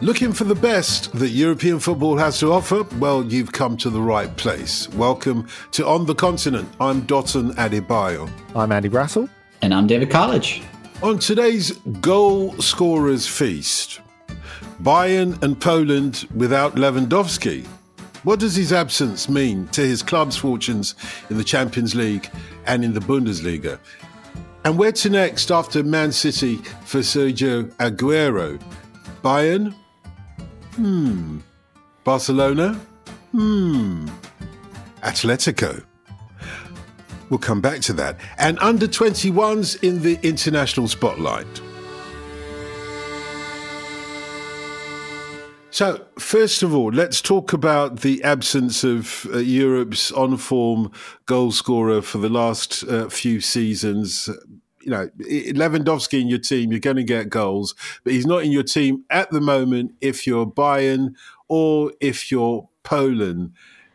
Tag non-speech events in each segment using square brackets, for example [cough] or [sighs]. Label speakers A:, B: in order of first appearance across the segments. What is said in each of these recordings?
A: Looking for the best that European football has to offer? Well, you've come to the right place. Welcome to On the Continent. I'm Dotun Adebayo.
B: I'm Andy Brassell.
C: And I'm David Cartlidge.
A: On today's Goal Scorers Feast, Bayern and Poland without Lewandowski. What does his absence mean to his club's fortunes in the Champions League and in the Bundesliga? And where to next after Man City for Sergio Aguero? Bayern? Hmm. Barcelona? Hmm. Atletico? We'll come back to that. And under 21s in the international spotlight. So, first of all, let's talk about the absence of uh, Europe's on form goal scorer for the last uh, few seasons. You know, Lewandowski in your team, you're going to get goals, but he's not in your team at the moment if you're Bayern or if you're Poland.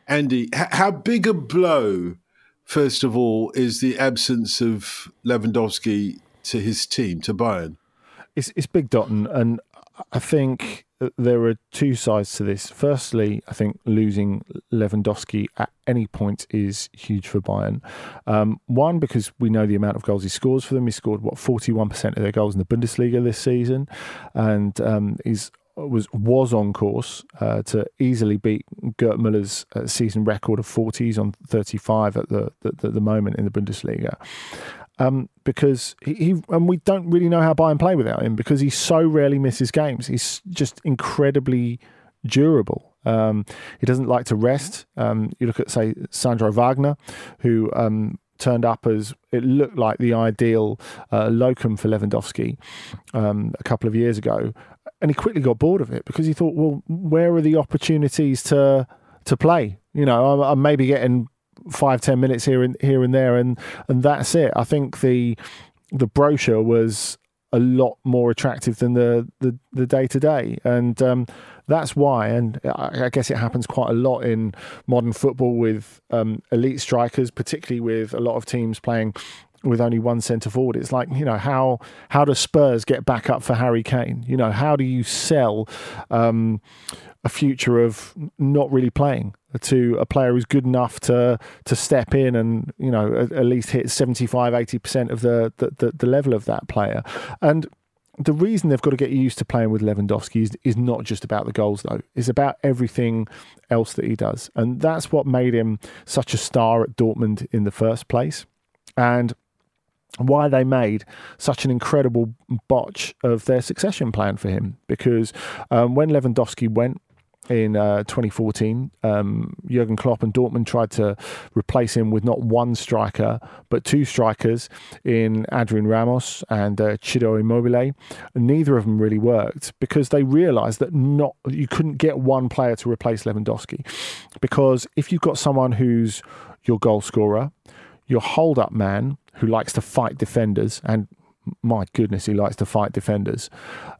A: Andy, how big a blow, first of all, is the absence of Lewandowski to his team, to Bayern?
B: It's, it's big, Dotun, and I think there are two sides to this. Firstly, I think losing Lewandowski at any point is huge for Bayern. Um, one, because we know the amount of goals he scores for them. He scored, what, 41% of their goals in the Bundesliga this season. And um, he's was was on course uh, to easily beat Gerd Muller's uh, season record of 40s on 35 at the, the, the moment in the Bundesliga um, because he, he, and we don't really know how Bayern play without him because he so rarely misses games. He's just incredibly durable. Um, he doesn't like to rest. Um, you look at say Sandro Wagner, who um, turned up as it looked like the ideal uh, locum for Lewandowski um, a couple of years ago, and he quickly got bored of it because he thought, well, where are the opportunities to to play? You know, I'm, I'm maybe getting five ten minutes here and here and there, and and that's it. I think the the brochure was a lot more attractive than the the day to day, and um, that's why. And I, I, guess it happens quite a lot in modern football with um, elite strikers, particularly with a lot of teams playing with only one centre forward. It's like you know how how do Spurs get back up for Harry Kane? You know how do you sell um, a future of not really playing to a player who's good enough to to step in and you know at, at least hit 75 80% of the, the, the level of that player and the reason they've got to get used to playing with Lewandowski is, is not just about the goals, though. It's about everything else that he does. And that's what made him such a star at Dortmund in the first place. And why they made such an incredible botch of their succession plan for him. Because um, when Lewandowski went, in uh, 2014. Um, Jurgen Klopp and Dortmund tried to replace him with not one striker, but two strikers in Adrian Ramos and uh, Ciro Immobile. Neither of them really worked because they realised that not you couldn't get one player to replace Lewandowski. Because if you've got someone who's your goal scorer, your hold up man who likes to fight defenders and my goodness, he likes to fight defenders.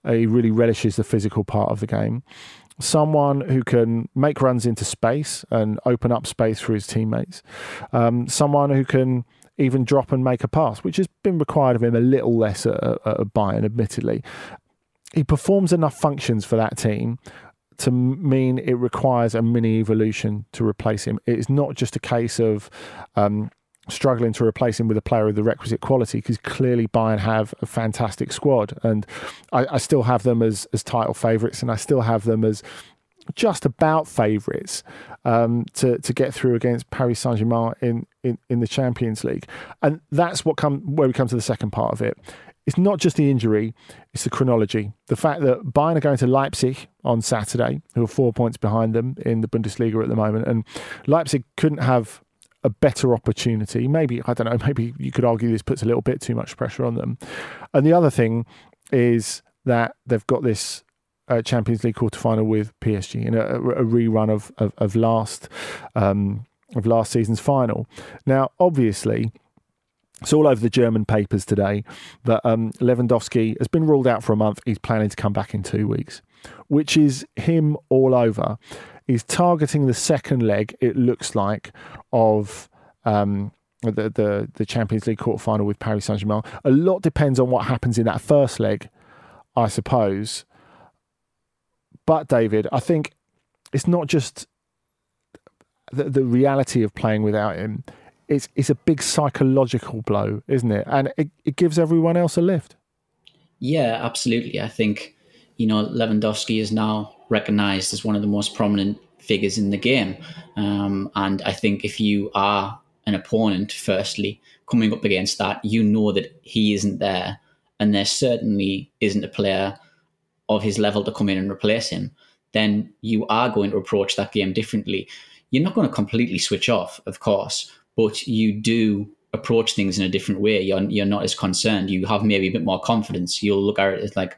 B: Uh, he really relishes the physical part of the game. Someone who can make runs into space and open up space for his teammates. Um, someone who can even drop and make a pass, which has been required of him a little less at, at Bayern, admittedly. He performs enough functions for that team to mean it requires a mini evolution to replace him. It's not just a case of um, struggling to replace him with a player of the requisite quality because clearly Bayern have a fantastic squad, and I, I still have them as as title favourites, and I still have them as just about favourites um, to to get through against Paris Saint Germain in, in in the Champions League, and that's what come where we come to the second part of it. It's not just the injury; it's the chronology. The fact that Bayern are going to Leipzig on Saturday, who are four points behind them in the Bundesliga at the moment, and Leipzig couldn't have a better opportunity. Maybe, I don't know, [laughs] maybe you could argue this puts a little bit too much pressure on them. And the other thing is that they've got this uh, Champions League quarter final with PSG in a, a rerun of, of, of last um, of last season's final. Now, obviously, it's all over the German papers today that um, Lewandowski has been ruled out for a month. He's planning to come back in two weeks, which is him all over is targeting the second leg. It looks like of um, the, the the Champions League quarter final with Paris Saint Germain. A lot depends on what happens in that first leg, I suppose. But David, I think it's not just the, the reality of playing without him. It's it's a big psychological blow, isn't it? And it, it gives everyone else a lift.
C: Yeah, absolutely. I think you know Lewandowski is now recognized as one of the most prominent figures in the game. Um, and I think if you are an opponent, firstly, coming up against that, you know that he isn't there. And there certainly isn't a player of his level to come in and replace him. Then you are going to approach that game differently. You're not going to completely switch off, of course, but you do approach things in a different way. You're, you're not as concerned. You have maybe a bit more confidence. You'll look at it as like,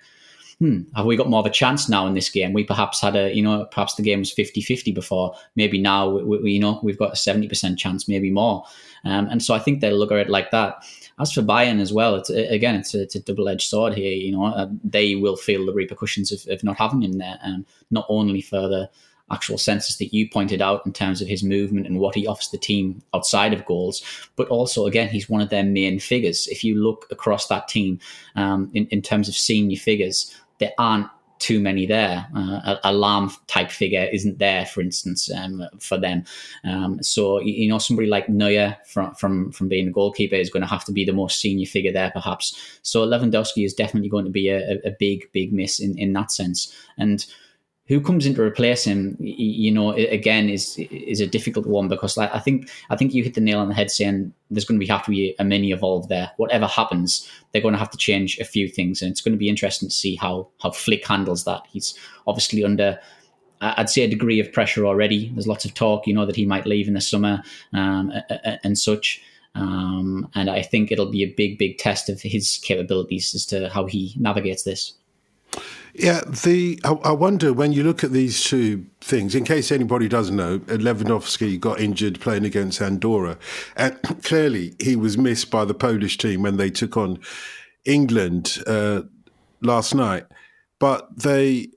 C: hmm, have we got more of a chance now in this game? We perhaps had a, you know, perhaps the game was 50 50 before. Maybe now, we, we, you know, we've got a 70% chance, maybe more. Um, and so I think they'll look at it like that. As for Bayern as well, it's again, it's a, it's a double edged sword here. You know, uh, they will feel the repercussions of, of not having him there, and not only for the actual senses that you pointed out in terms of his movement and what he offers the team outside of goals. But also, again, he's one of their main figures. If you look across that team um, in, in terms of senior figures, there aren't too many there. Uh, a, a type figure isn't there, for instance, um, for them. Um, so you know, somebody like Neuer from from from being a goalkeeper is going to have to be the most senior figure there, perhaps. So Lewandowski is definitely going to be a, a big big miss in in that sense, and who comes in to replace him, you know, again is is a difficult one because I think I think you hit the nail on the head saying there's going to be have to be a mini evolve there. Whatever happens, they're going to have to change a few things, and it's going to be interesting to see how how Flick handles that. He's obviously under. I'd say a degree of pressure already. There's lots of talk, you know, that he might leave in the summer um, and such. Um, and I think it'll be a big, big test of his capabilities as to how he navigates this.
A: Yeah, the I, wonder when you look at these two things. In case anybody doesn't know, Lewandowski got injured playing against Andorra, and [clears throat] clearly he was missed by the Polish team when they took on England uh, last night. But they,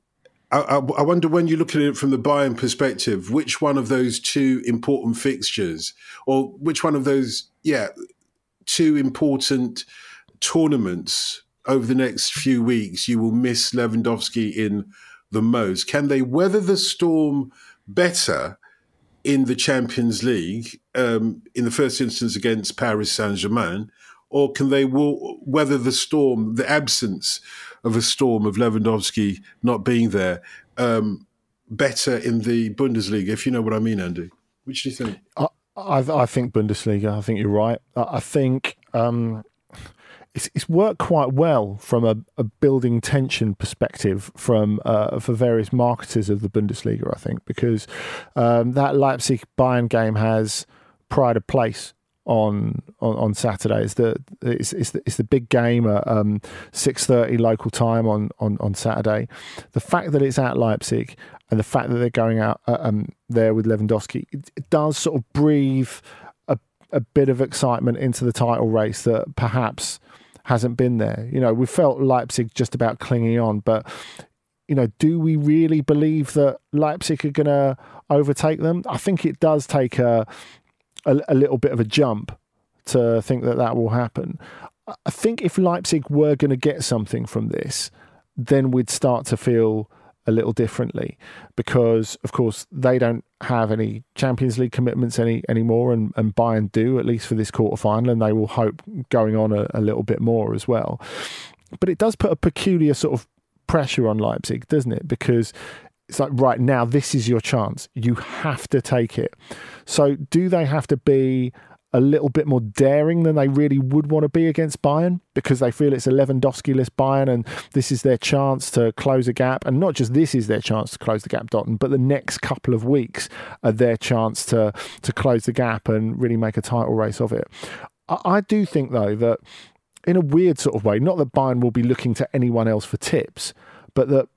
A: I, I wonder when you look at it from the Bayern perspective, which one of those two important fixtures, or which one of those, yeah, two important tournaments over the next few weeks you will miss Lewandowski in the most. Can they weather the storm better in the Champions League um, in the first instance against Paris Saint Germain, or can they weather the storm, the absence of a storm of Lewandowski not being there, um, better in the Bundesliga? If you know what I mean, Andy. Which do you think? I,
B: I, I think Bundesliga. I think you're right. I, I think. Um, it's, it's worked quite well from a, a building tension perspective from uh, for various marketers of the Bundesliga, I think, because um, that Leipzig Bayern game has pride of place on on, on Saturday. It's the it's, it's the, it's the big game at um, six thirty local time on, on on Saturday. The fact that it's at Leipzig and the fact that they're going out uh, um, there with Lewandowski, it, it does sort of breathe a bit of excitement into the title race that perhaps hasn't been there. You know, we felt Leipzig just about clinging on, but you know, do we really believe that Leipzig are going to overtake them? I think it does take a, a, a little bit of a jump to think that that will happen. I think if Leipzig were going to get something from this, then we'd start to feel a little differently because, of course, they don't have any Champions League commitments any anymore, and, buy and Bayern do at least for this quarter final, and they will hope going on a, a little bit more as well. But it does put a peculiar sort of pressure on Leipzig, doesn't it? Because it's like right now, this is your chance. You have to take it. So, do they have to be a little bit more daring than they really would want to be against Bayern because they feel it's a Lewandowski-less Bayern and this is their chance to close a gap. And not just this is their chance to close the gap, Dotun, but the next couple of weeks are their chance to to close the gap and really make a title race of it. I, I do think though that in a weird sort of way, not that Bayern will be looking to anyone else for tips, but that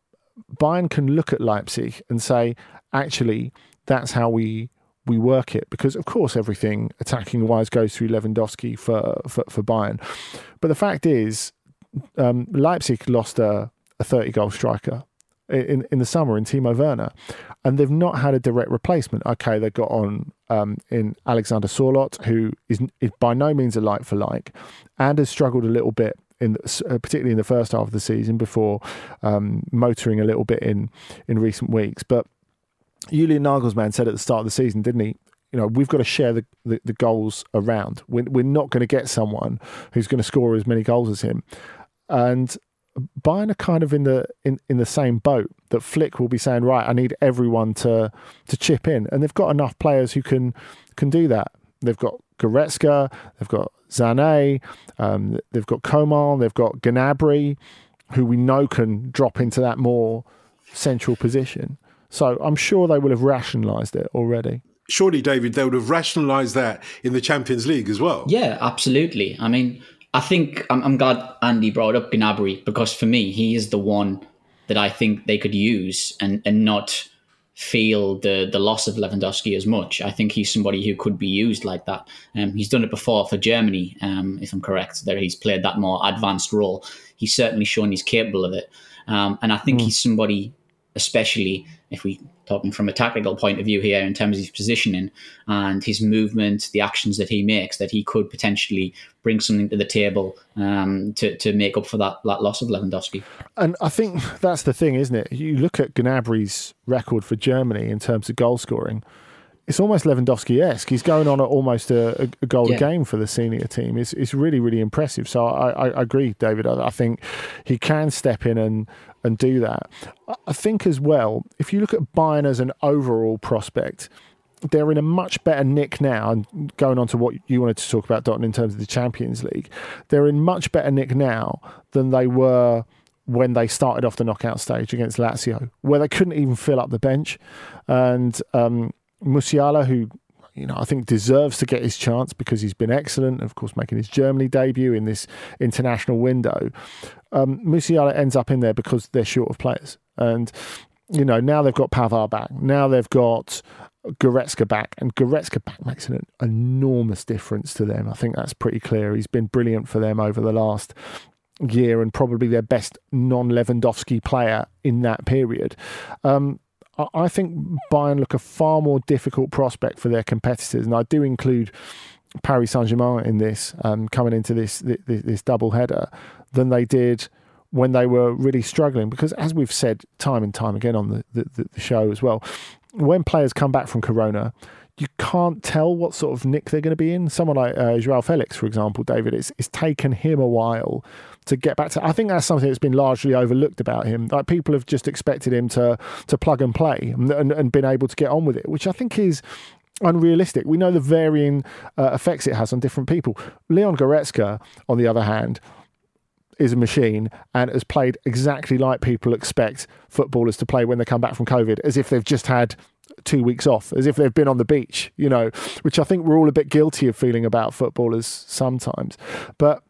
B: Bayern can look at Leipzig and say, actually, that's how we we work it because of course everything attacking wise goes through Lewandowski for for, for Bayern, but the fact is um, Leipzig lost a, a thirty goal striker in in the summer in Timo Werner, and they've not had a direct replacement. Okay, they got on um, in Alexander Sørloth, who is, is by no means a like for like, and has struggled a little bit in uh, particularly in the first half of the season before um, motoring a little bit in in recent weeks, but Julian Nagelsmann said at the start of the season, didn't he? You know, we've got to share the, the, the goals around. We're, we're not going to get someone who's going to score as many goals as him. And Bayern are kind of in the in, in the same boat that Flick will be saying, right, I need everyone to to chip in, and they've got enough players who can can do that. They've got Goretzka, they've got Sané, um, they've got Coman, they've got Gnabry, who we know can drop into that more central position. So I'm sure they will have rationalised it already.
A: Surely, David, they would have rationalised that in the Champions League as well.
C: Yeah, absolutely. I mean, I think I'm, I'm glad Andy brought up Gnabry because for me, he is the one that I think they could use and, and not feel the the loss of Lewandowski as much. I think he's somebody who could be used like that. Um, he's done it before for Germany, um, if I'm correct. There, he's played that more advanced role. He's certainly shown he's capable of it, um, and I think mm. he's somebody, especially if we talking from a tactical point of view here in terms of his positioning and his movement, the actions that he makes, that he could potentially bring something to the table um, to, to make up for that, that loss of Lewandowski.
B: And I think that's the thing, isn't it? You look at Gnabry's record for Germany in terms of goal scoring it's almost Lewandowski esque. He's going on at almost a, a goal yeah. a game for the senior team. It's, it's really, really impressive. So I, I, I agree, David. I, I, think he can step in and, and do that. I think as well, if you look at Bayern as an overall prospect, they're in a much better nick now. And going on to what you wanted to talk about, Dotun, in terms of the Champions League, they're in much better nick now than they were when they started off the knockout stage against Lazio, where they couldn't even fill up the bench. And um, Musiala, who you know, I think deserves to get his chance because he's been excellent. Of course, making his Germany debut in this international window. Um, Musiala ends up in there because they're short of players, and you know now they've got Pavard back. Now they've got Goretzka back, and Goretzka back makes an enormous difference to them. I think that's pretty clear. He's been brilliant for them over the last year, and probably their best non-Lewandowski player in that period. Um, I think Bayern look a far more difficult prospect for their competitors, and I do include Paris Saint Germain in this, um, coming into this, this this double header, than they did when they were really struggling. Because as we've said time and time again on the, the, the show as well, when players come back from Corona, you can't tell what sort of nick they're going to be in. Someone like uh, Joao Felix, for example, David, it's, it's taken him a while to get back to. I think that's something that's been largely overlooked about him. Like people have just expected him to to plug and play and, and, and been able to get on with it, which I think is unrealistic. We know the varying uh, effects it has on different people. Leon Goretzka, on the other hand, is a machine and has played exactly like people expect footballers to play when they come back from COVID, as if they've just had two weeks off, as if they've been on the beach, you know, which I think we're all a bit guilty of feeling about footballers sometimes. But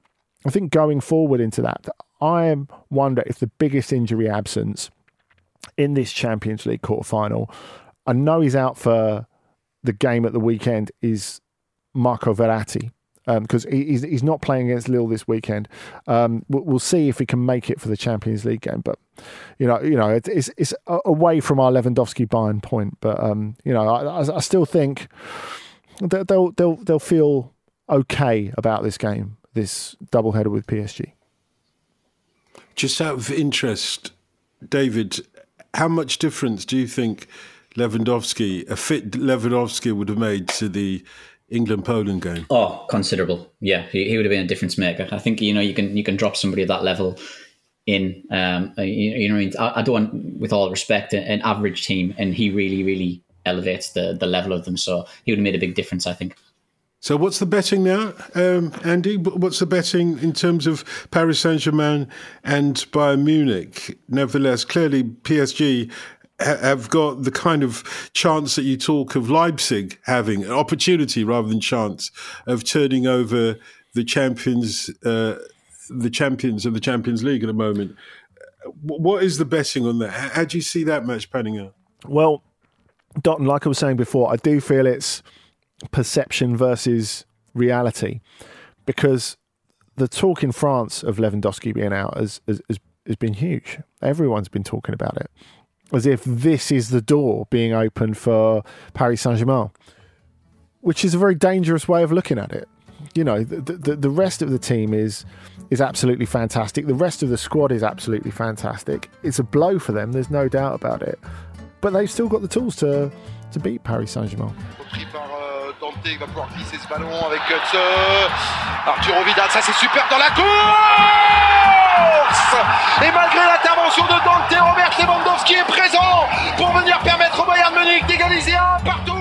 B: I think going forward into that, I wonder if the biggest injury absence in this Champions League quarter final, I know he's out for the game at the weekend, is Marco Verratti because um, he's he's not playing against Lille this weekend. Um, we'll, see if he can make it for the Champions League game. But you know, you know, it, it's it's away from our Lewandowski Bayern point. But um, you know, I, I, still think they'll they'll they'll feel okay about this game, this double header with PSG.
A: Just out of interest, David, how much difference do you think Lewandowski, a fit Lewandowski, would have made to the England Poland game?
C: Oh, considerable. Yeah, he, he would have been a difference maker. I think you know you can you can drop somebody at that level in um you, you know I, I, don't want with all respect an average team and he really really elevates the the level of them so he would have made a big difference I think.
A: So what's the betting now, um, Andy? What's the betting in terms of Paris Saint Germain and Bayern Munich? Nevertheless, clearly PSG have got the kind of chance that you talk of Leipzig having, an opportunity rather than chance of turning over the champions, uh, the champions of the Champions League at the moment. What is the betting on that? How do you see that match panning out?
B: Well, Dotun, like I was saying before, I do feel it's perception versus reality because the talk in France of Lewandowski being out has, has, has been huge. Everyone's been talking about it as if this is the door being opened for Paris Saint Germain, which is a very dangerous way of looking at it. You know, the, the, the rest of the team is is absolutely fantastic. The rest of the squad is absolutely fantastic. It's a blow for them. There's no doubt about it. But they've still got the tools to to beat Paris Saint Germain.
D: Il va pouvoir glisser ce ballon avec Arturo Vidal, ça c'est super dans la course! Et malgré l'intervention de Dante, Robert Lewandowski est présent pour venir permettre au Bayern Munich d'égaliser un partout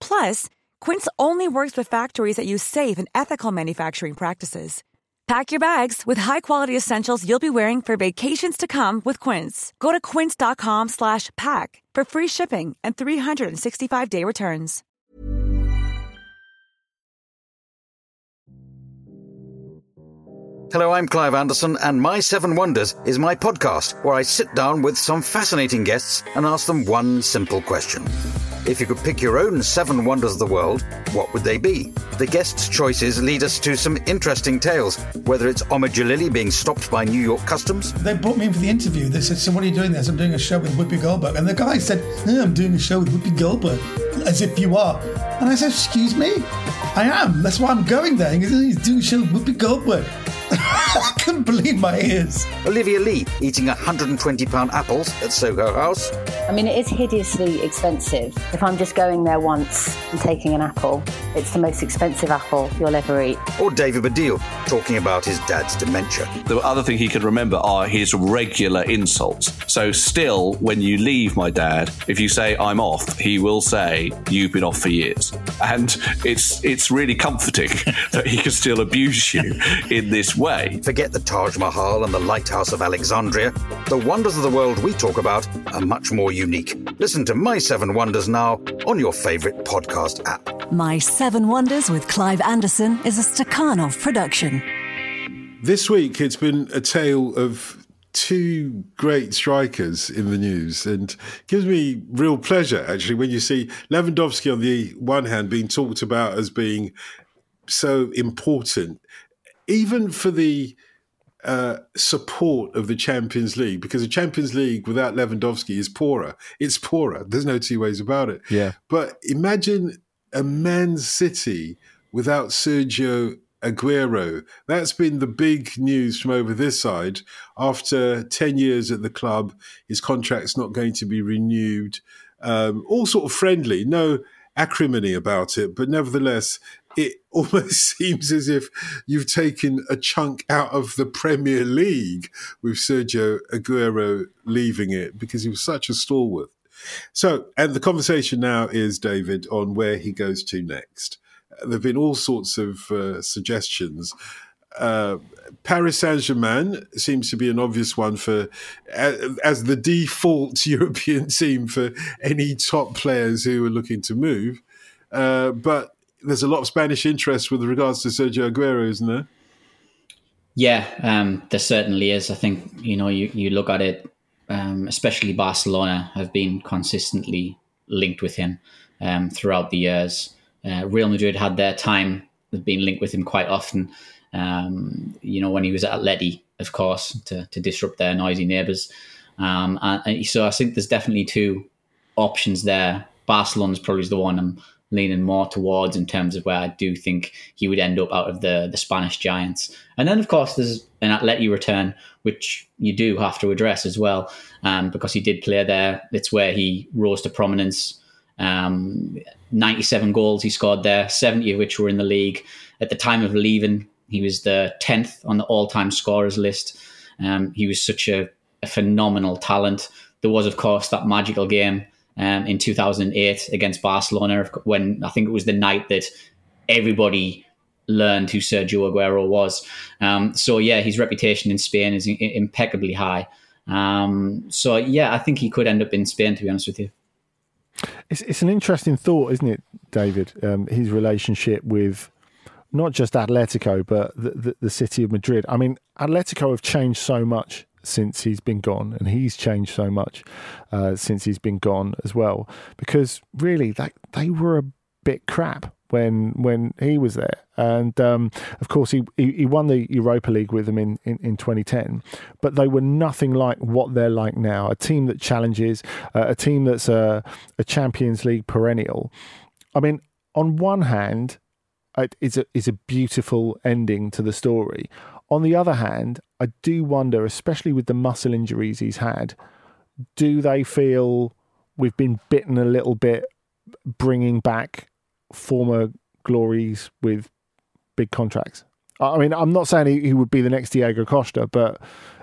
E: Plus, Quince only works with factories that use safe and ethical manufacturing practices. Pack your bags with high-quality essentials you'll be wearing for vacations to come with Quince. Go to quince.com/pack for free shipping and 365-day returns.
F: Hello, I'm Clive Anderson, and My Seven Wonders is my podcast where I sit down with some fascinating guests and ask them one simple question. If you could pick your own seven wonders of the world, what would they be? The guests' choices lead us to some interesting tales, whether it's Omid Djalili being stopped by New York customs.
G: They brought me in for the interview. They said, So, what are you doing there? So I'm doing a show with Whoopi Goldberg. And the guy said, no, I'm doing a show with Whoopi Goldberg, as if you are. And I said, Excuse me? I am. That's why I'm going there. He's doing a show with Whoopi Goldberg. [laughs] I couldn't believe my ears.
F: Olivia Lee eating £120 apples at Soho House.
H: I mean, it is hideously expensive. If I'm just going there once and taking an apple, it's the most expensive apple you'll ever eat.
F: Or David Baddiel talking about his dad's dementia.
I: The other thing he could remember are his regular insults. So, still, when you leave my dad, if you say I'm off, he will say you've been off for years, and it's it's really comforting [laughs] that he can still abuse you in this way.
F: Forget the Taj Mahal and the Lighthouse of Alexandria. The wonders of the world we talk about are much more unique. Listen to My Seven Wonders now on your favourite podcast app.
J: My Seven Wonders with Clive Anderson is a Stakhanov production.
A: This week it's been a tale of two great strikers in the news and gives me real pleasure actually when you see Lewandowski on the one hand being talked about as being so important even for the uh, support of the Champions League because the Champions League without Lewandowski is poorer. It's poorer. There's no two ways about it.
B: Yeah.
A: But imagine a Man City without Sergio Aguero. That's been the big news from over this side. After 10 years at the club, his contract's not going to be renewed. Um, all sort of friendly, no acrimony about it, but nevertheless, it almost [laughs] seems as if you've taken a chunk out of the Premier League with Sergio Aguero leaving it because he was such a stalwart. So, and the conversation now is, David, on where he goes to next there have been all sorts of uh, suggestions. Uh, Paris Saint Germain seems to be an obvious one for as, as, the default [laughs] European team for any top players who are looking to move. Uh, but there's a lot of Spanish interest with regards to Sergio Aguero, isn't there?
C: Yeah, um, there certainly is. I think you know you, you look at it, um, especially Barcelona have been consistently linked with him um, throughout the years. Uh, Real Madrid had their time, they've been linked with him quite often. Um, you know, when he was at Atleti, of course, to, to disrupt their noisy neighbours. Um, and, so I think there's definitely two options there. Barcelona's probably the one I'm leaning more towards in terms of where I do think he would end up out of the, the Spanish giants. And then, of course, there's an Atleti return, which you do have to address as well, um, because he did play there. It's where he rose to prominence. Um, 97 goals he scored there, 70 of which were in the league. At the time of leaving, he was the 10th on the all time scorers list. Um, he was such a, a, phenomenal talent. There was, of course, that magical game um, in 2008 against Barcelona when I think it was the night that everybody learned who Sergio Aguero was. Um, so, yeah, his reputation in Spain is impeccably high. Um, so, yeah, I think he could end up in Spain, to be honest with you.
B: It's it's an interesting thought, isn't it, David? Um, his relationship with not just Atletico, but the, the, the city of Madrid. I mean, Atletico have changed so much since he's been gone, and he's changed so much uh, since he's been gone as well. Because really, they they were a bit crap when when he was there. And um, of course, he, he won the Europa League with them in, in, in 2010. But they were nothing like what they're like now. A team that challenges, uh, a team that's a, a Champions League perennial. I mean, on one hand, it's a it's a beautiful ending to the story. On the other hand, I do wonder, especially with the muscle injuries he's had, do they feel we've been bitten a little bit, bringing back former glories with big contracts. I mean, I'm not saying he, would be the next Diego Costa, but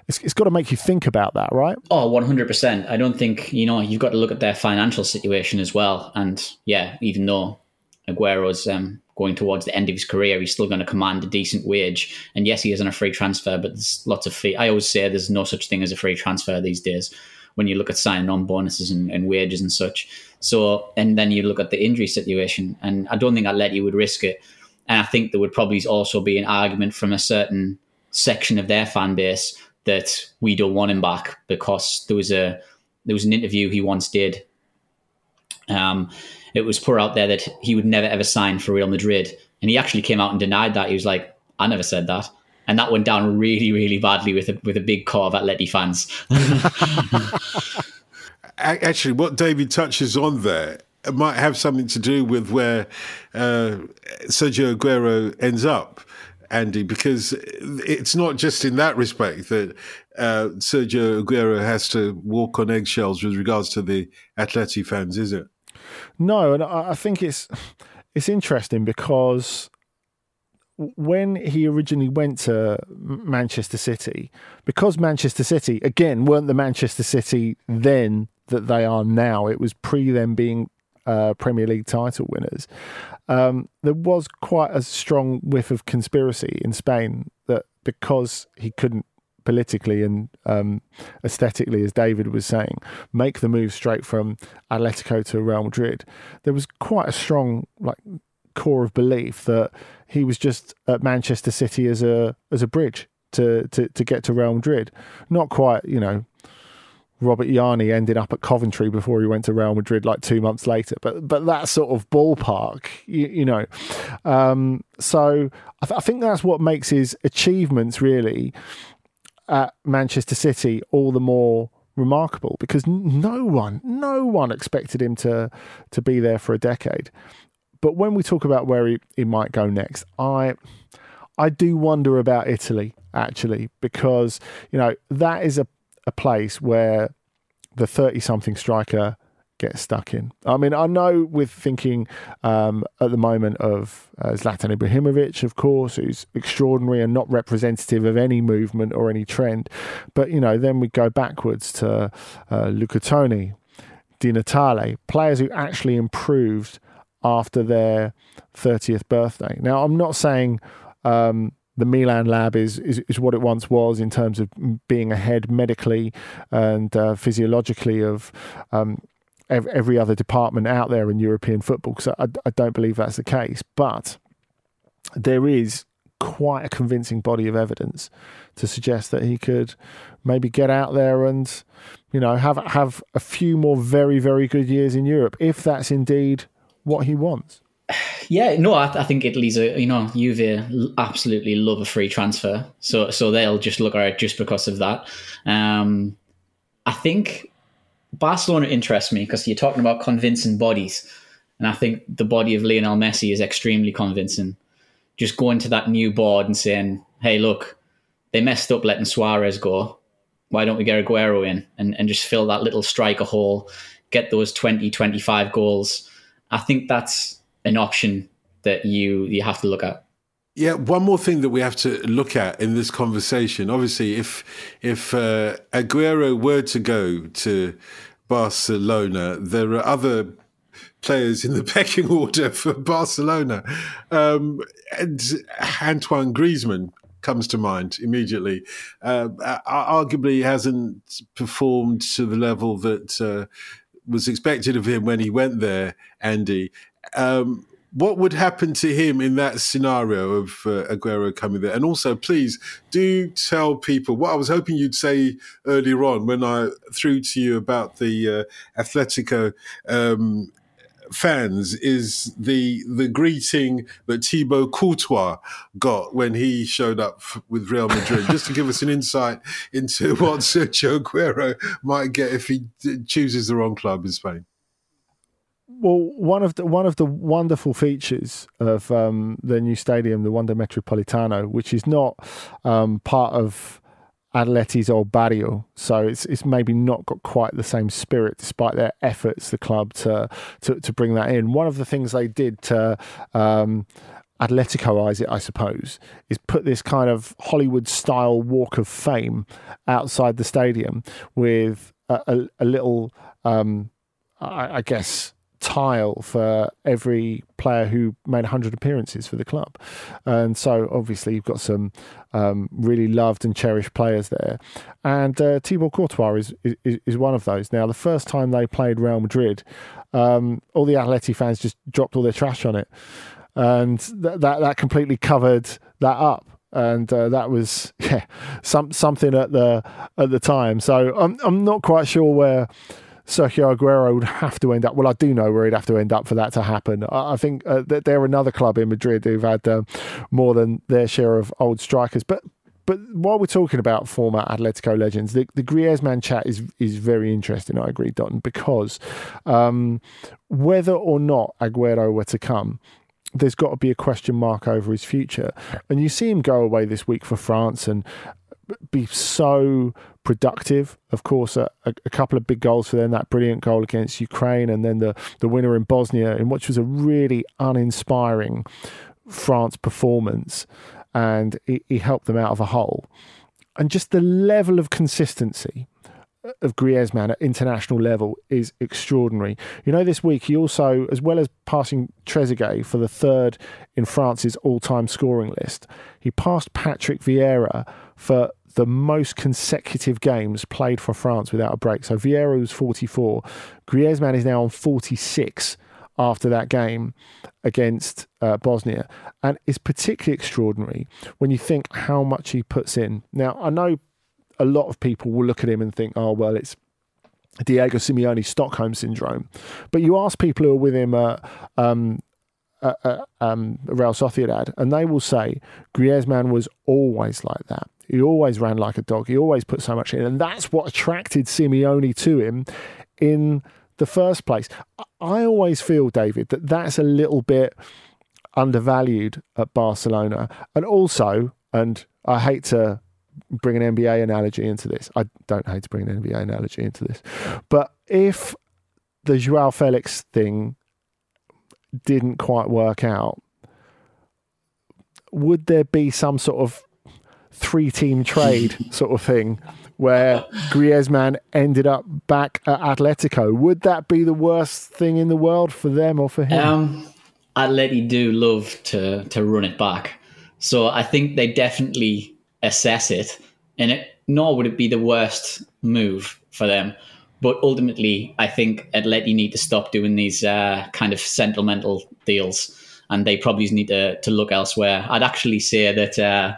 B: it's, it's got to make you think about that, right?
C: Oh, 100%. I don't think, you know, you've got to look at their financial situation as well. And yeah, even though Aguero's um, going towards the end of his career, he's still going to command a decent wage. And yes, he is on a free transfer, but there's lots of fee. I always say there's no such thing as a free transfer these days when you look at signing on bonuses and, and, wages and such. So, and then you look at the injury situation, and I don't think Atleti would risk it. And I think there would probably also be an argument from a certain section of their fan base that we don't want him back because there was a there was an interview he once did. Um, it was put out there that he would never ever sign for Real Madrid, and he actually came out and denied that. He was like, "I never said that." and that went down really, really badly with a with a big core of Atleti fans. [laughs]
A: Actually, what David touches on there might have something to do with where uh, Sergio Aguero ends up. Andy, because it's not just in that respect that uh, Sergio Aguero has to walk on eggshells with regards to the Atleti fans, is it?
B: No, and I think it's it's interesting because when he originally went to Manchester City, because Manchester City, again, weren't the Manchester City then that they are now, it was pre them being uh, Premier League title winners. Um, there was quite a strong whiff of conspiracy in Spain that because he couldn't politically and um, aesthetically, as David was saying, make the move straight from Atletico to Real Madrid, there was quite a strong like core of belief that he was just at Manchester City as a as a bridge to to, to get to Real Madrid. Not quite, you know. Robert Jarni ended up at Coventry before he went to Real Madrid like two months later, but but that sort of ballpark, you, you know. Um, so I, th- I think that's what makes his achievements really at Manchester City all the more remarkable because no one, no one expected him to to be there for a decade. But when we talk about where he, he might go next, I I do wonder about Italy actually because you know that is a a place where the thirty something striker gets stuck in. I mean, I know with thinking um, at the moment of uh, Zlatan Ibrahimovic, of course, who's extraordinary and not representative of any movement or any trend. But, you know, then we go backwards to uh, Luca Toni, Di Natale, players who actually improved after their 30th birthday. Now, I'm not saying. Um, the Milan lab is, is, is what it once was in terms of being ahead medically and uh, physiologically of um, every other department out there in European football. Because I, I don't believe that's the case, but there is quite a convincing body of evidence to suggest that he could maybe get out there and you know have have a few more very very good years in Europe if that's indeed what he wants.
C: Yeah, no, I, I think Italy's a you know Juve absolutely love a free transfer, so so they'll just look at it just because of that. Um, I think Barcelona interests me because you're talking about convincing bodies. And I think the body of Lionel Messi is extremely convincing. Just going to that new board and saying, hey, look, they messed up letting Suarez go. Why don't we get Aguero in and, and just fill that little striker hole, get those 20, 25 goals? I think that's an option that you you have to look at.
A: Yeah, one more thing that we have to look at in this conversation. Obviously, if if uh, Aguero were to go to Barcelona, there are other players in the [laughs] pecking order for Barcelona, um, and Antoine Griezmann comes to mind immediately. Uh, arguably, hasn't performed to the level that uh, was expected of him when he went there. Andy. Um, what would happen to him in that scenario of uh, Aguero coming there? And also, please do tell people what I was hoping you'd say earlier on when I threw to you about the uh, Atletico um, fans is the the greeting that Thibaut Courtois got when he showed up with Real Madrid, just to give us an insight into [laughs] what Sergio Aguero might get if he chooses the wrong club in Spain.
B: Well, one of the one of the wonderful features of um, the new stadium, the Wanda Metropolitano, which is not um, part of Atleti's old barrio, so it's it's maybe not got quite the same spirit, despite their efforts, the club to to, to bring that in. One of the things they did to um, Atleticoize it, I suppose, is put this kind of Hollywood style walk of fame outside the stadium with a, a, a little, um, I, I, guess, tile for every player who made 100 appearances for the club. And so obviously you've got some um, really loved and cherished players there. And uh, Thibaut Courtois is, is, is, one of those. Now, the first time they played Real Madrid, um, all the Atleti fans just dropped all their trash on it. And th- that, that completely covered that up and uh, that was [laughs] yeah some something at the at the time. So I'm I'm not quite sure where Sergio Aguero would have to end up. Well, I do know where he'd have to end up for that to happen. I, think uh, that they're another club in Madrid who've had uh, more than their share of old strikers. But but while we're talking about former Atletico legends, the, the Griezmann chat is is very interesting. I agree, Dotun, because um, whether or not Aguero were to come, there's got to be a question mark over his future. And you see him go away this week for France and be so productive. Of course, a, a, couple of big goals for them, that brilliant goal against Ukraine, and then the, the winner in Bosnia, in which was a really uninspiring France performance. And he, he helped them out of a hole. And just the level of consistency uh, of Griezmann at international level is extraordinary. You know, this week he also, as well as passing Trezeguet for the third in France's all-time scoring list, he passed Patrick Vieira for the most consecutive games played for France without a break. So Vieira was 44. Griezmann is now on 46 after that game against uh, Bosnia. And it's particularly extraordinary when you think how much he puts in. Now, I know a lot of people will look at him and think, oh, well, it's Diego Simeone Stockholm syndrome. But you ask people who are with him uh, um, uh, um, Real Sociedad, and they will say Griezmann was always like that. He always ran like a dog. He always put so much in, and that's what attracted Simeone to him in the first place. I always feel, David, that that's a little bit undervalued at Barcelona, and also, and I hate to bring an NBA analogy into this. I don't hate to bring an NBA analogy into this, but if the Joao Felix thing didn't quite work out, would there be some sort of three team trade [laughs] sort of thing where Griezmann ended up back at Atletico? Would that be the worst thing in the world for them or for him?
C: Um, Atleti do love to to run it back, so I think they definitely assess it, and it nor would it be the worst move for them. But ultimately, I think Atleti need to stop doing these uh, kind of sentimental deals, and they probably need to to look elsewhere. I'd actually say that. Uh,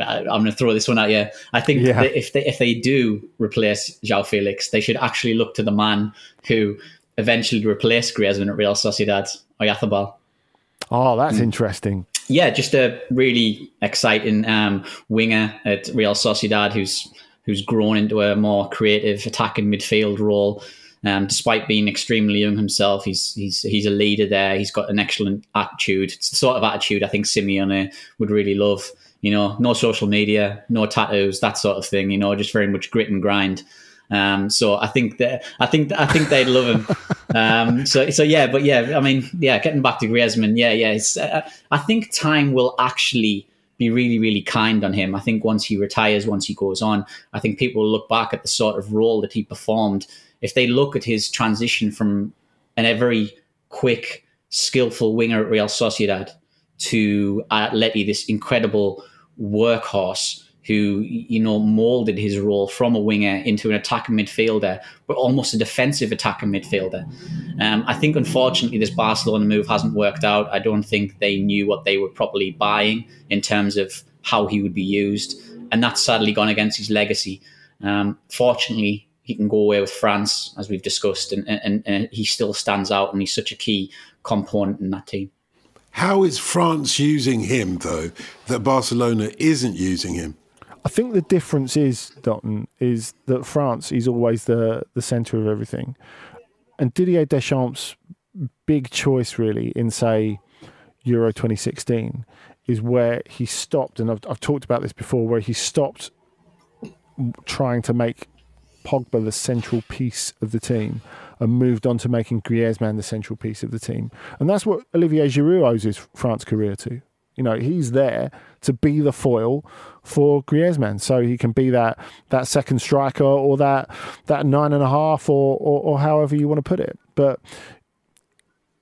C: I'm going to throw this one at you. I think
B: Yeah.
C: if they if they do replace João Felix, they should actually look to the man who eventually replaced Griezmann at Real Sociedad, Oyarzábal.
B: Oh, that's interesting.
C: Yeah, just a really exciting um, winger at Real Sociedad who's who's grown into a more creative attacking midfield role. Um, despite being extremely young himself, he's he's he's a leader there. He's got an excellent attitude. It's the sort of attitude I think Simeone would really love. You know, no social media, no tattoos, that sort of thing. You know, just very much grit and grind. Um, so I think that I think I think they'd love him. [laughs] Um, so so yeah, but yeah, I mean, yeah, getting back to Griezmann, yeah, yeah. It's, uh, I think time will actually be really really kind on him. I think once he retires, once he goes on, I think people will look back at the sort of role that he performed. If they look at his transition from an very quick, skillful winger at Real Sociedad to Atleti, this incredible workhorse who you know molded his role from a winger into an attacking midfielder, but almost a defensive attacking midfielder. Um, I think unfortunately this Barcelona move hasn't worked out. I don't think they knew what they were properly buying in terms of how he would be used, and that's sadly gone against his legacy. Um, fortunately, he can go away with France, as we've discussed, and, and, and he still stands out, and he's such a key component in that team.
A: How is France using him, though, that Barcelona isn't using him?
B: I think the difference is, Dotun, is that France is always the, the centre of everything. And Didier Deschamps' big choice, really, in, say, Euro 2016, is where he stopped, and I've, I've talked about this before, where he stopped trying to make Pogba the central piece of the team and moved on to making Griezmann the central piece of the team. And that's what Olivier Giroud owes his France career to. You know, he's there to be the foil for Griezmann, so he can be that that second striker or that that nine and a half or or, or however you want to put it. But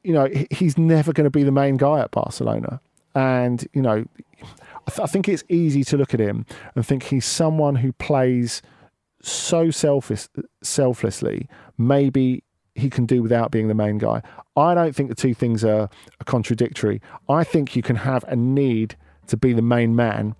B: you know, he's never going to be the main guy at Barcelona, and you know, I, th- I think it's easy to look at him and think he's someone who plays so selfish, selflessly. Maybe he can do without being the main guy. I don't think the two things are, are contradictory. I think you can have a need to be the main man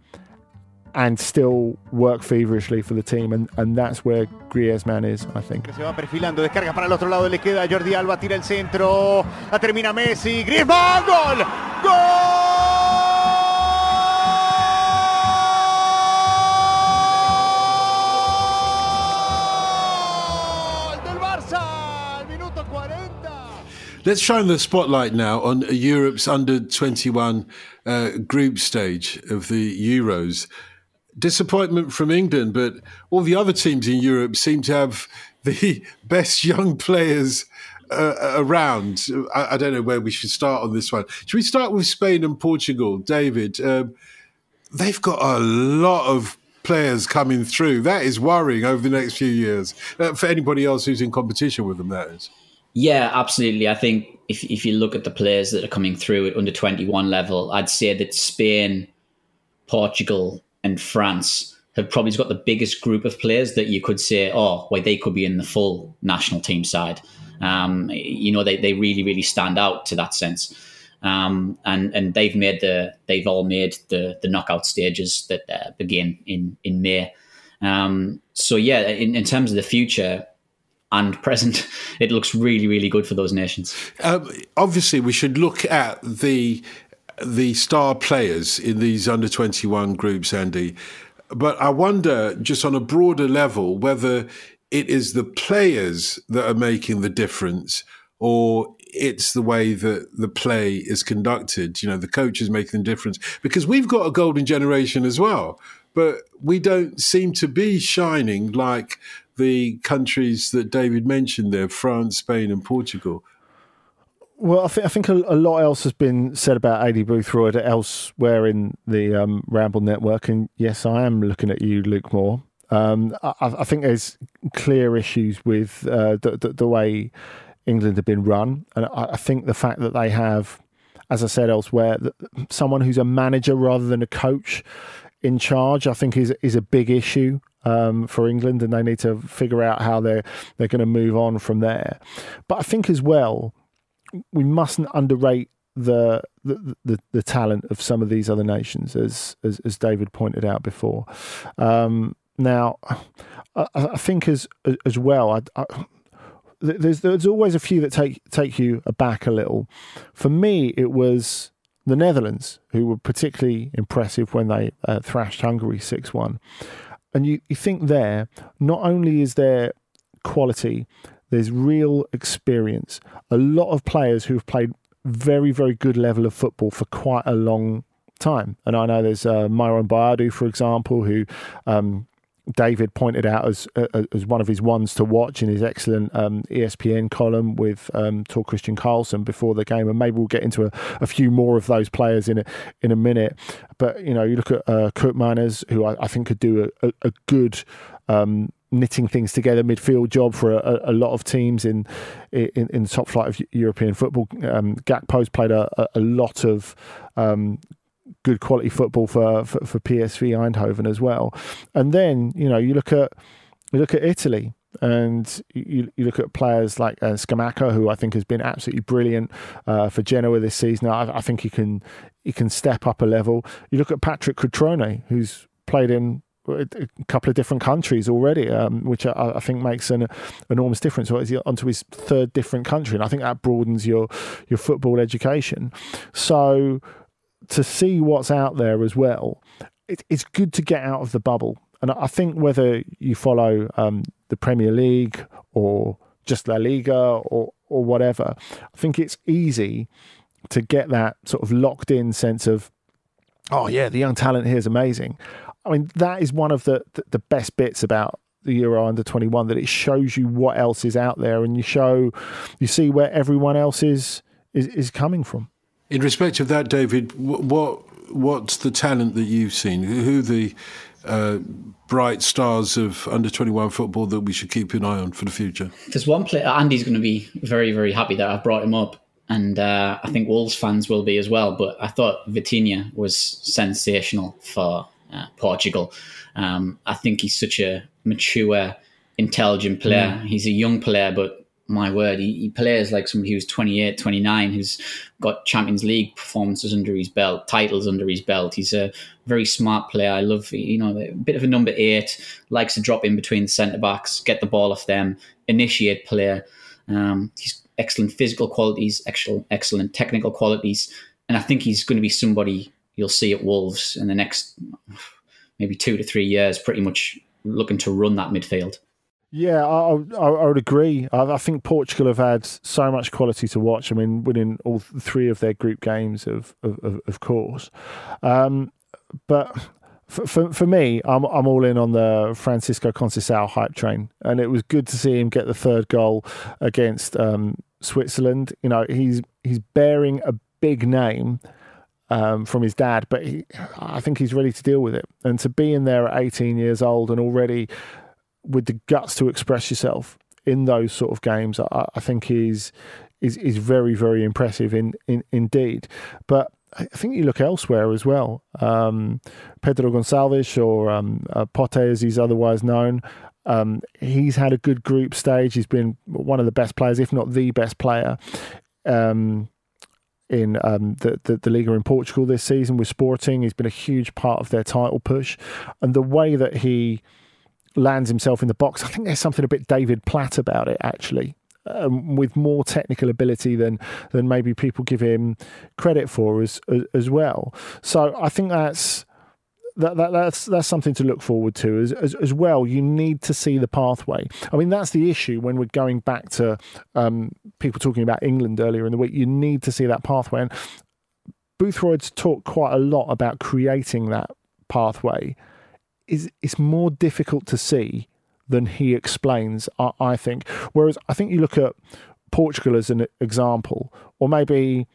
B: and still work feverishly for the team, and, and that's where Griezmann is, I think.
K: Se va perfilando, descarga para el otro lado, le queda Jordi Alba, tira el centro, la termina Messi, Griezmann, gol, gol
A: Let's shine the spotlight now on Europe's under 21 uh, group stage of the Euros. Disappointment from England, but all the other teams in Europe seem to have the [laughs] best young players uh, around. I, I don't know where we should start on this one. Should we start with Spain and Portugal? David, um, they've got a lot of players coming through. That is worrying over the next few years uh, for anybody else who's in competition with them, that is.
C: Yeah, absolutely. I think if if you look at the players that are coming through at under twenty one level, I'd say that Spain, Portugal, and France have probably got the biggest group of players that you could say, oh, well, they could be in the full national team side. Um, you know, they, they really, really stand out to that sense. Um, and and they've made the they've all made the the knockout stages that uh, begin in in May. Um, so yeah, in, in terms of the future and present, [laughs] it looks really really good for those nations.
A: Um, obviously, we should look at the the star players in these under twenty one groups, Andy. But I wonder, just on a broader level, whether it is the players that are making the difference, or it's the way that the play is conducted. You know, the coach is making the difference because we've got a golden generation as well, but we don't seem to be shining like the countries that David mentioned there France, Spain, and Portugal.
B: Well, I, th- I think a, a, lot else has been said about Adi Boothroyd elsewhere in the um, Ramble Network. And yes, I am looking at you, Luke Moore. Um, I, I, think there's clear issues with uh, the, the, the, way England have been run. And I, I, think the fact that they have, as I said elsewhere, someone who's a manager rather than a coach in charge, I think is is a big issue um, for England, and they need to figure out how they're they're going to move on from there. But I think as well, we mustn't underrate the, the the, the talent of some of these other nations, as as, as David pointed out before. Um, now, I, I, think as as well, I, I, there's there's always a few that take take you aback a little. For me, it was the Netherlands who were particularly impressive when they uh, thrashed Hungary six one. And you, you think there, not only is there quality, there's real experience. A lot of players who've played very, very good level of football for quite a long time. And I know there's uh, Myron Boadu, for example, who um, David pointed out as uh, as one of his ones to watch in his excellent um, ESPN column with um, Tor-Kristian Karlsen before the game, and maybe we'll get into a, a, few more of those players in a in a minute. But you know, you look at uh, Koopmeiners, who I, I, think could do a, a, a good. Um, knitting things together midfield job for a, a, lot of teams in, in in the top flight of European football. Um, Gakpo's played a, a, lot of um, good quality football for, for, for PSV Eindhoven as well. And then you know you look at you look at Italy and you, you look at players like uh, Scamacca, who I think has been absolutely brilliant uh, for Genoa this season. I, I, think he can he can step up a level. You look at Patrick Cutrone, who's played in a couple of different countries already, um, which I, I, think makes an enormous difference. So he's onto his third different country, and I think that broadens your your football education. So to see what's out there as well, it, it's good to get out of the bubble. And I think whether you follow um, the Premier League or just La Liga or or whatever, I think it's easy to get that sort of locked in sense of, oh yeah, the young talent here is amazing. I mean, that is one of the, the, best bits about the Euro under 21 that it shows you what else is out there and you show you see where everyone else is is, is coming from.
A: In respect of that, David, what what's the talent that you've seen? Who the uh, bright stars of under 21 football that we should keep an eye on for the future?
C: There's one player, Andy's going to be very, very happy that I've brought him up. And uh, I think Wolves fans will be as well. But I thought Vitinha was sensational for uh, Portugal. Um, I think he's such a mature, intelligent player. Mm. He's a young player, but my word, he, he, plays like somebody who's 28, 29, who's got Champions League performances under his belt, titles under his belt. He's a very smart player. I love, you know, a bit of a number eight, likes to drop in between the centre backs, get the ball off them, initiate player. Um, he's excellent physical qualities, excellent, excellent technical qualities. And I think he's going to be somebody you'll see at Wolves in the next maybe two to three years, pretty much looking to run that midfield.
B: Yeah, I, I, I would agree. I, I, think Portugal have had so much quality to watch. I mean, winning all three of their group games, of of, of course. Um, but for, for, for me, I'm I'm all in on the Francisco Conceição hype train, and it was good to see him get the third goal against um, Switzerland. You know, he's he's bearing a big name. Um, from his dad, but he, I think he's ready to deal with it. And to be in there at 18 years old and already with the guts to express yourself in those sort of games, I, I think is is is very very impressive in, in indeed. But I think you look elsewhere as well. Um, Pedro Gonçalves or um, uh, Pote, as he's otherwise known, um, he's had a good group stage. He's been one of the best players, if not the best player. Um, in um, the, the, the Liga in Portugal this season with Sporting, he's been a huge part of their title push, and the way that he lands himself in the box. I think there's something a bit David Platt about it, actually. Um, with more technical ability than than maybe people give him credit for as, as, as well. So I think that's that, that, that's that's something to look forward to as, as, as well. You need to see the pathway. I mean, that's the issue when we're going back to um, people talking about England earlier in the week. You need to see that pathway, and Boothroyd's talked quite a lot about creating that pathway. Is it's more difficult to see than he explains. I, I think. Whereas I think you look at Portugal as an example, or maybe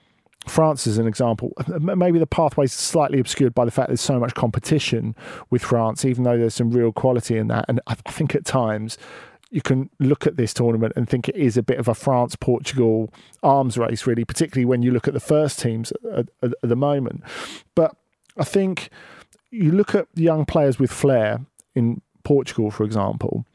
B: France as an example. Maybe the pathway is slightly obscured by the fact there's so much competition with France, even though there's some real quality in that. And I think at times you can look at this tournament and think it is a bit of a France Portugal arms race, really, particularly when you look at the first teams at, at, at the moment. But I think you look at young players with flair in Portugal, for example,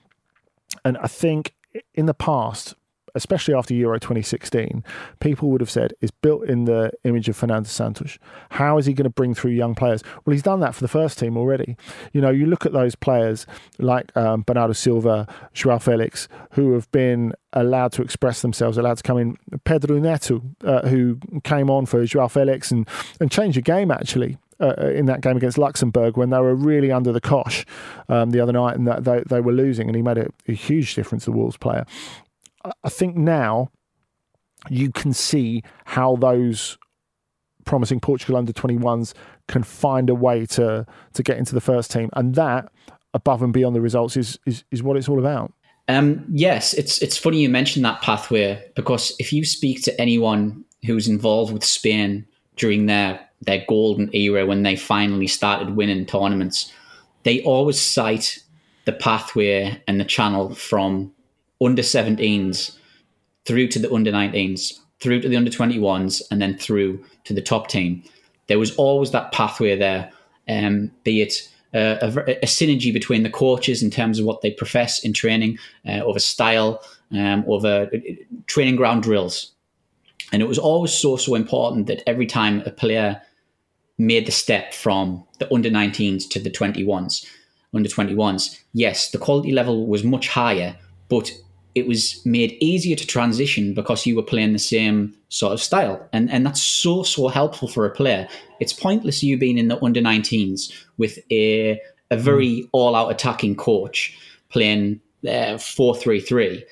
B: and I think in the past, especially after Euro 2016, people would have said is built in the image of Fernando Santos. How is he going to bring through young players? Well, he's done that for the first team already. You know, you look at those players like um, Bernardo Silva, Joao Felix, who have been allowed to express themselves, allowed to come in. Pedro Neto, uh, who came on for Joao Felix and, and changed the game actually. Uh, in that game against Luxembourg when they were really under the cosh um, the other night and that they, they were losing and he made a, a huge difference, the Wolves player. I think now you can see how those promising Portugal under 21s can find a way to to get into the first team, and that above and beyond the results is is, is what it's all about.
C: Um, yes, it's it's funny you mentioned that pathway because if you speak to anyone who's involved with Spain during their their golden era when they finally started winning tournaments, they always cite the pathway and the channel from under 17s through to the under 19s, through to the under 21s, and then through to the top team. There was always that pathway there, um, be it a, a, synergy between the coaches in terms of what they profess in training, uh, over style, um, over uh, training ground drills. And it was always so, so important that every time a player made the step from the under 19s to the 21s, under 21s, yes, the quality level was much higher, but it was made easier to transition because you were playing the same sort of style. And and that's so, so helpful for a player. It's pointless you being in the under 19s with a, a very mm. all out attacking coach playing uh, 4 3 3.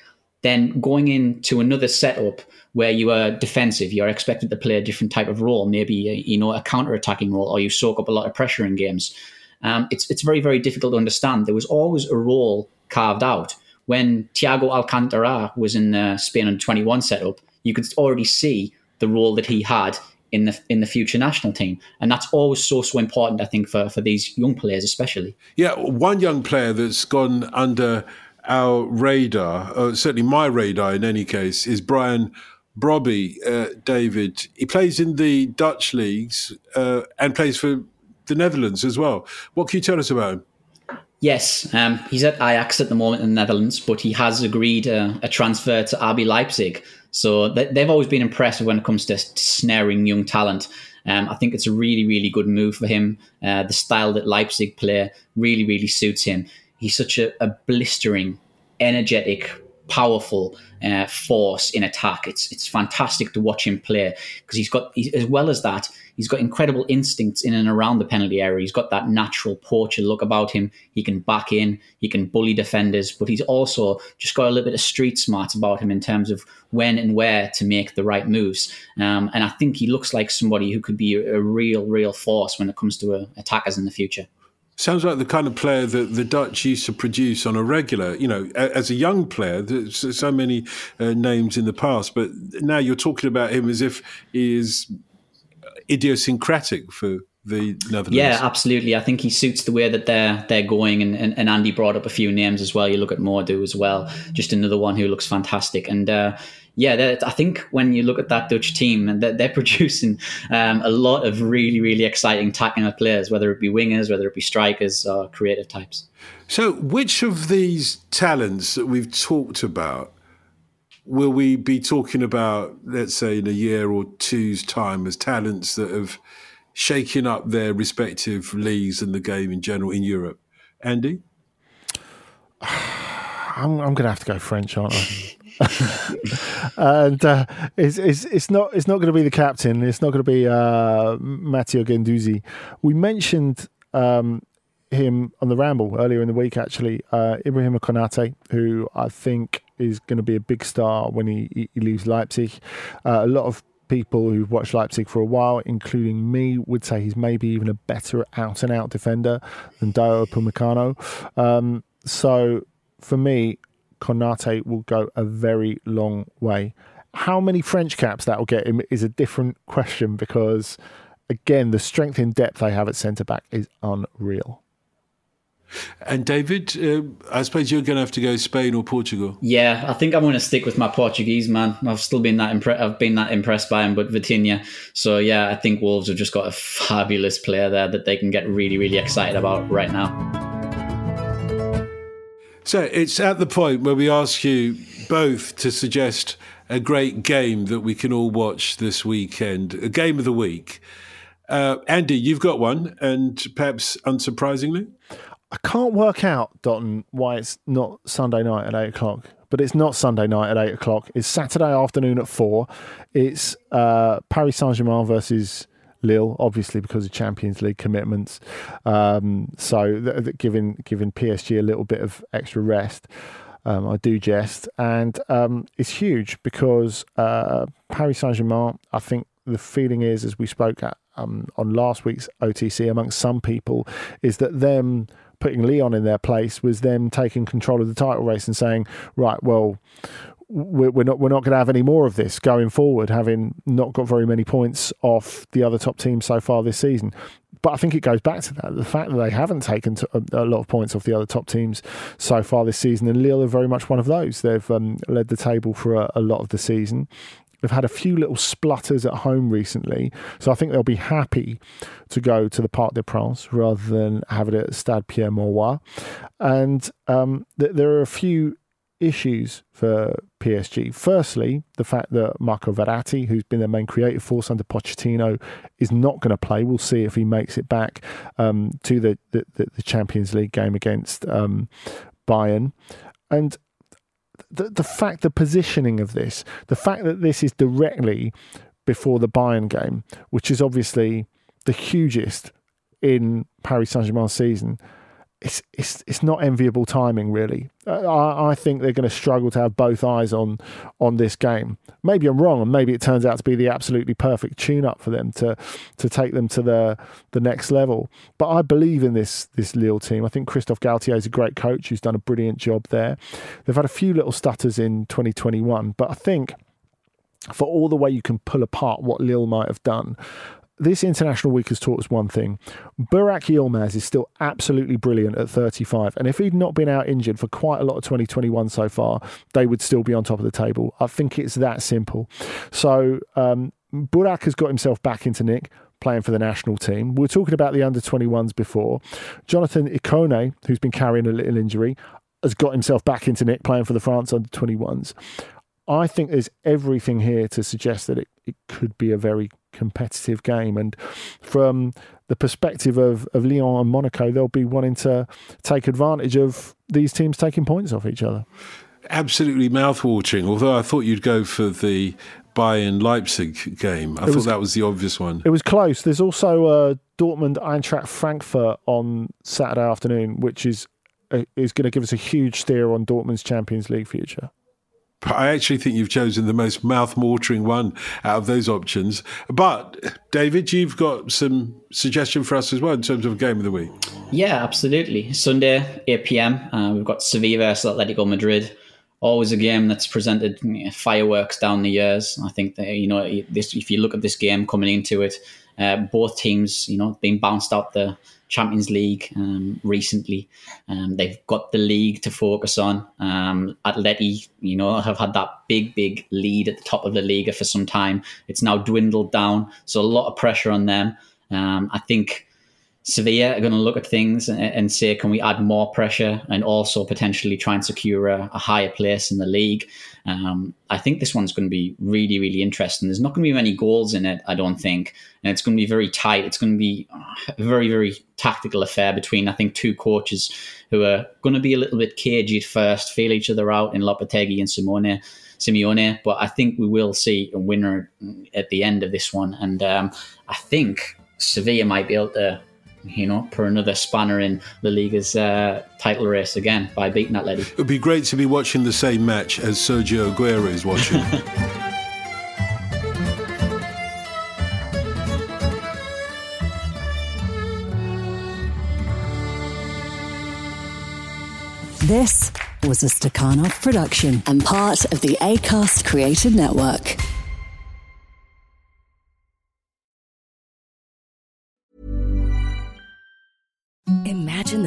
C: Then going into another setup where you are defensive, you're expected to play a different type of role, maybe a, you know a counter attacking role, or you soak up a lot of pressure in games. Um, it's it's very very difficult to understand. There was always a role carved out when Thiago Alcantara was in the Spain under 21 setup, you could already see the role that he had in the in the future national team, and that's always so so important. I think for for these young players, especially.
A: Yeah, one young player that's gone under our radar, uh, certainly my radar in any case, is Brian Brobbey. Uh, David, he plays in the Dutch leagues uh, and plays for the Netherlands as well. What can you tell us about him?
C: Yes, um, he's at Ajax at the moment in the Netherlands, but he has agreed a, a transfer to RB Leipzig. So they've always been impressive when it comes to, to snaring young talent. Um, I think it's a really, really good move for him. Uh, the style that Leipzig play really, really suits him. He's such a, a blistering, energetic, powerful uh, force in attack. It's it's fantastic to watch him play because he's got as well as that he's got incredible instincts in and around the penalty area. He's got that natural poacher look about him. He can back in, he can bully defenders, but he's also just got a little bit of street smarts about him in terms of when and where to make the right moves. Um, and I think he looks like somebody who could be a, a real, real force when it comes to uh, attackers in the future.
A: Sounds like the kind of player that the Dutch used to produce on a regular. You know, as a young player, there's so many uh, names in the past, but now you're talking about him as if he is idiosyncratic for the Netherlands.
C: Yeah, absolutely. I think he suits the way that they're they're going. And, and, and Andy brought up a few names as well. You look at Boadu as well, just another one who looks fantastic. And uh, yeah, I think when you look at that Dutch team, they're, they're [laughs] producing um, a lot of really, really exciting attacking players, whether it be wingers, whether it be strikers, or creative types.
A: So, which of these talents that we've talked about will we be talking about, let's say, in a year or two's time, as talents that have shaken up their respective leagues and the game in general in Europe? Andy? [sighs]
B: I'm, I'm going to have to go French, aren't I? [laughs] and uh, it's, it's it's not it's not going to be the captain. It's not going to be uh, Matteo Guendouzi. We mentioned um, him on the ramble earlier in the week, actually. Uh, Ibrahim Konate, who I think is going to be a big star when he, he leaves Leipzig. Uh, a lot of people who've watched Leipzig for a while, including me, would say he's maybe even a better out and out defender than Dayot Upamecano. Um, so for me, Konate will go a very long way. How many French caps that will get him is a different question because, again, the strength in depth they have at centre back is unreal.
A: And David, uh, I suppose you're going to have to go Spain or Portugal.
C: Yeah, I think I'm going to stick with my Portuguese man. I've still been that impre- I've been that impressed by him, but Vitinha. So yeah, I think Wolves have just got a fabulous player there that they can get really, really excited about right now.
A: So it's at the point where we ask you both to suggest a great game that we can all watch this weekend, a game of the week. Uh, Andy, you've got one, and perhaps unsurprisingly.
B: I can't work out, Dotun, why it's not Sunday night at eight o'clock. But it's not Sunday night at eight o'clock. It's Saturday afternoon at four. It's uh, Paris Saint Germain versus Lille, obviously because of Champions League commitments. Um, so th- th- giving giving PSG a little bit of extra rest. Um, I do jest, and um, it's huge because uh, Paris Saint Germain. I think the feeling is, as we spoke at, um, on last week's OTC, amongst some people, is that them putting Leon in their place was them taking control of the title race and saying, right, well, we're not we're not going to have any more of this going forward, having not got very many points off the other top teams so far this season. But I think it goes back to that the fact that they haven't taken a, lot of points off the other top teams so far this season, and Lille are very much one of those. They've um, led the table for a, a lot of the season. They've had a few little splutters at home recently, so I think they'll be happy to go to the Parc des Princes rather than have it at Stade Pierre Mauroy. And um, th- there are a few issues for PSG. Firstly, the fact that Marco Verratti, who's been their main creative force under Pochettino, is not going to play. We'll see if he makes it back um, to the, the, the, Champions League game against um, Bayern. And the, the fact, the positioning of this, the fact that this is directly before the Bayern game, which is obviously the hugest in Paris Saint Germain season, it's it's it's not enviable timing, really. I, I think they're going to struggle to have both eyes on on this game. Maybe I'm wrong, and maybe it turns out to be the absolutely perfect tune-up for them to to take them to the the next level. But I believe in this this Lille team. I think Christophe Galtier is a great coach who's done a brilliant job there. They've had a few little stutters in 2021, but I think for all the way you can pull apart what Lille might have done, this international week has taught us one thing. Burak Yilmaz is still absolutely brilliant at 35. And if he'd not been out injured for quite a lot of 2021 so far, they would still be on top of the table. I think it's that simple. So um, Burak has got himself back into nick playing for the national team. We were talking about the under 21s before. Jonathan Ikone, who's been carrying a little injury, has got himself back into nick playing for the France under 21s. I think there's everything here to suggest that it, it could be a very competitive game. And from the perspective of, of Lyon and Monaco, they'll be wanting to take advantage of these teams taking points off each other.
A: Absolutely mouthwatering. Although I thought you'd go for the Bayern Leipzig game. I it thought was, that was the obvious one.
B: It was close. There's also a Dortmund Eintracht Frankfurt on Saturday afternoon, which is uh, is going to give us a huge steer on Dortmund's Champions League future.
A: I actually think you've chosen the most mouth-watering one out of those options. But David, you've got some suggestion for us as well in terms of game of the week.
C: Yeah, absolutely. Sunday, 8 p.m. Uh, we've got Sevilla versus Atletico Madrid. Always a game that's presented fireworks down the years. I think that you know this, if you look at this game coming into it, uh, both teams, you know, being bounced out the Champions League um, recently. Um, they've got the league to focus on. Um, Atleti, you know, have had that big, big lead at the top of the Liga for some time. It's now dwindled down, so a lot of pressure on them. Um, I think Sevilla are going to look at things and, and, say, can we add more pressure and also potentially try and secure a, a higher place in the league? Um, I think this one's going to be really, really interesting. There's not going to be many goals in it, I don't think, and it's going to be very tight. It's going to be a very, very tactical affair between, I think, two coaches who are going to be a little bit cagey at first, feel each other out in Lopetegui and Simone. Simeone, but I think we will see a winner at the end of this one, and um, I think Sevilla might be able to you know, put another spanner in La Liga's uh, title race again by beating Atleti.
A: It would be great to be watching the same match as Sergio Aguero is watching. [laughs]
J: This was a Stakhanov production and part of the ACAST Creator Network.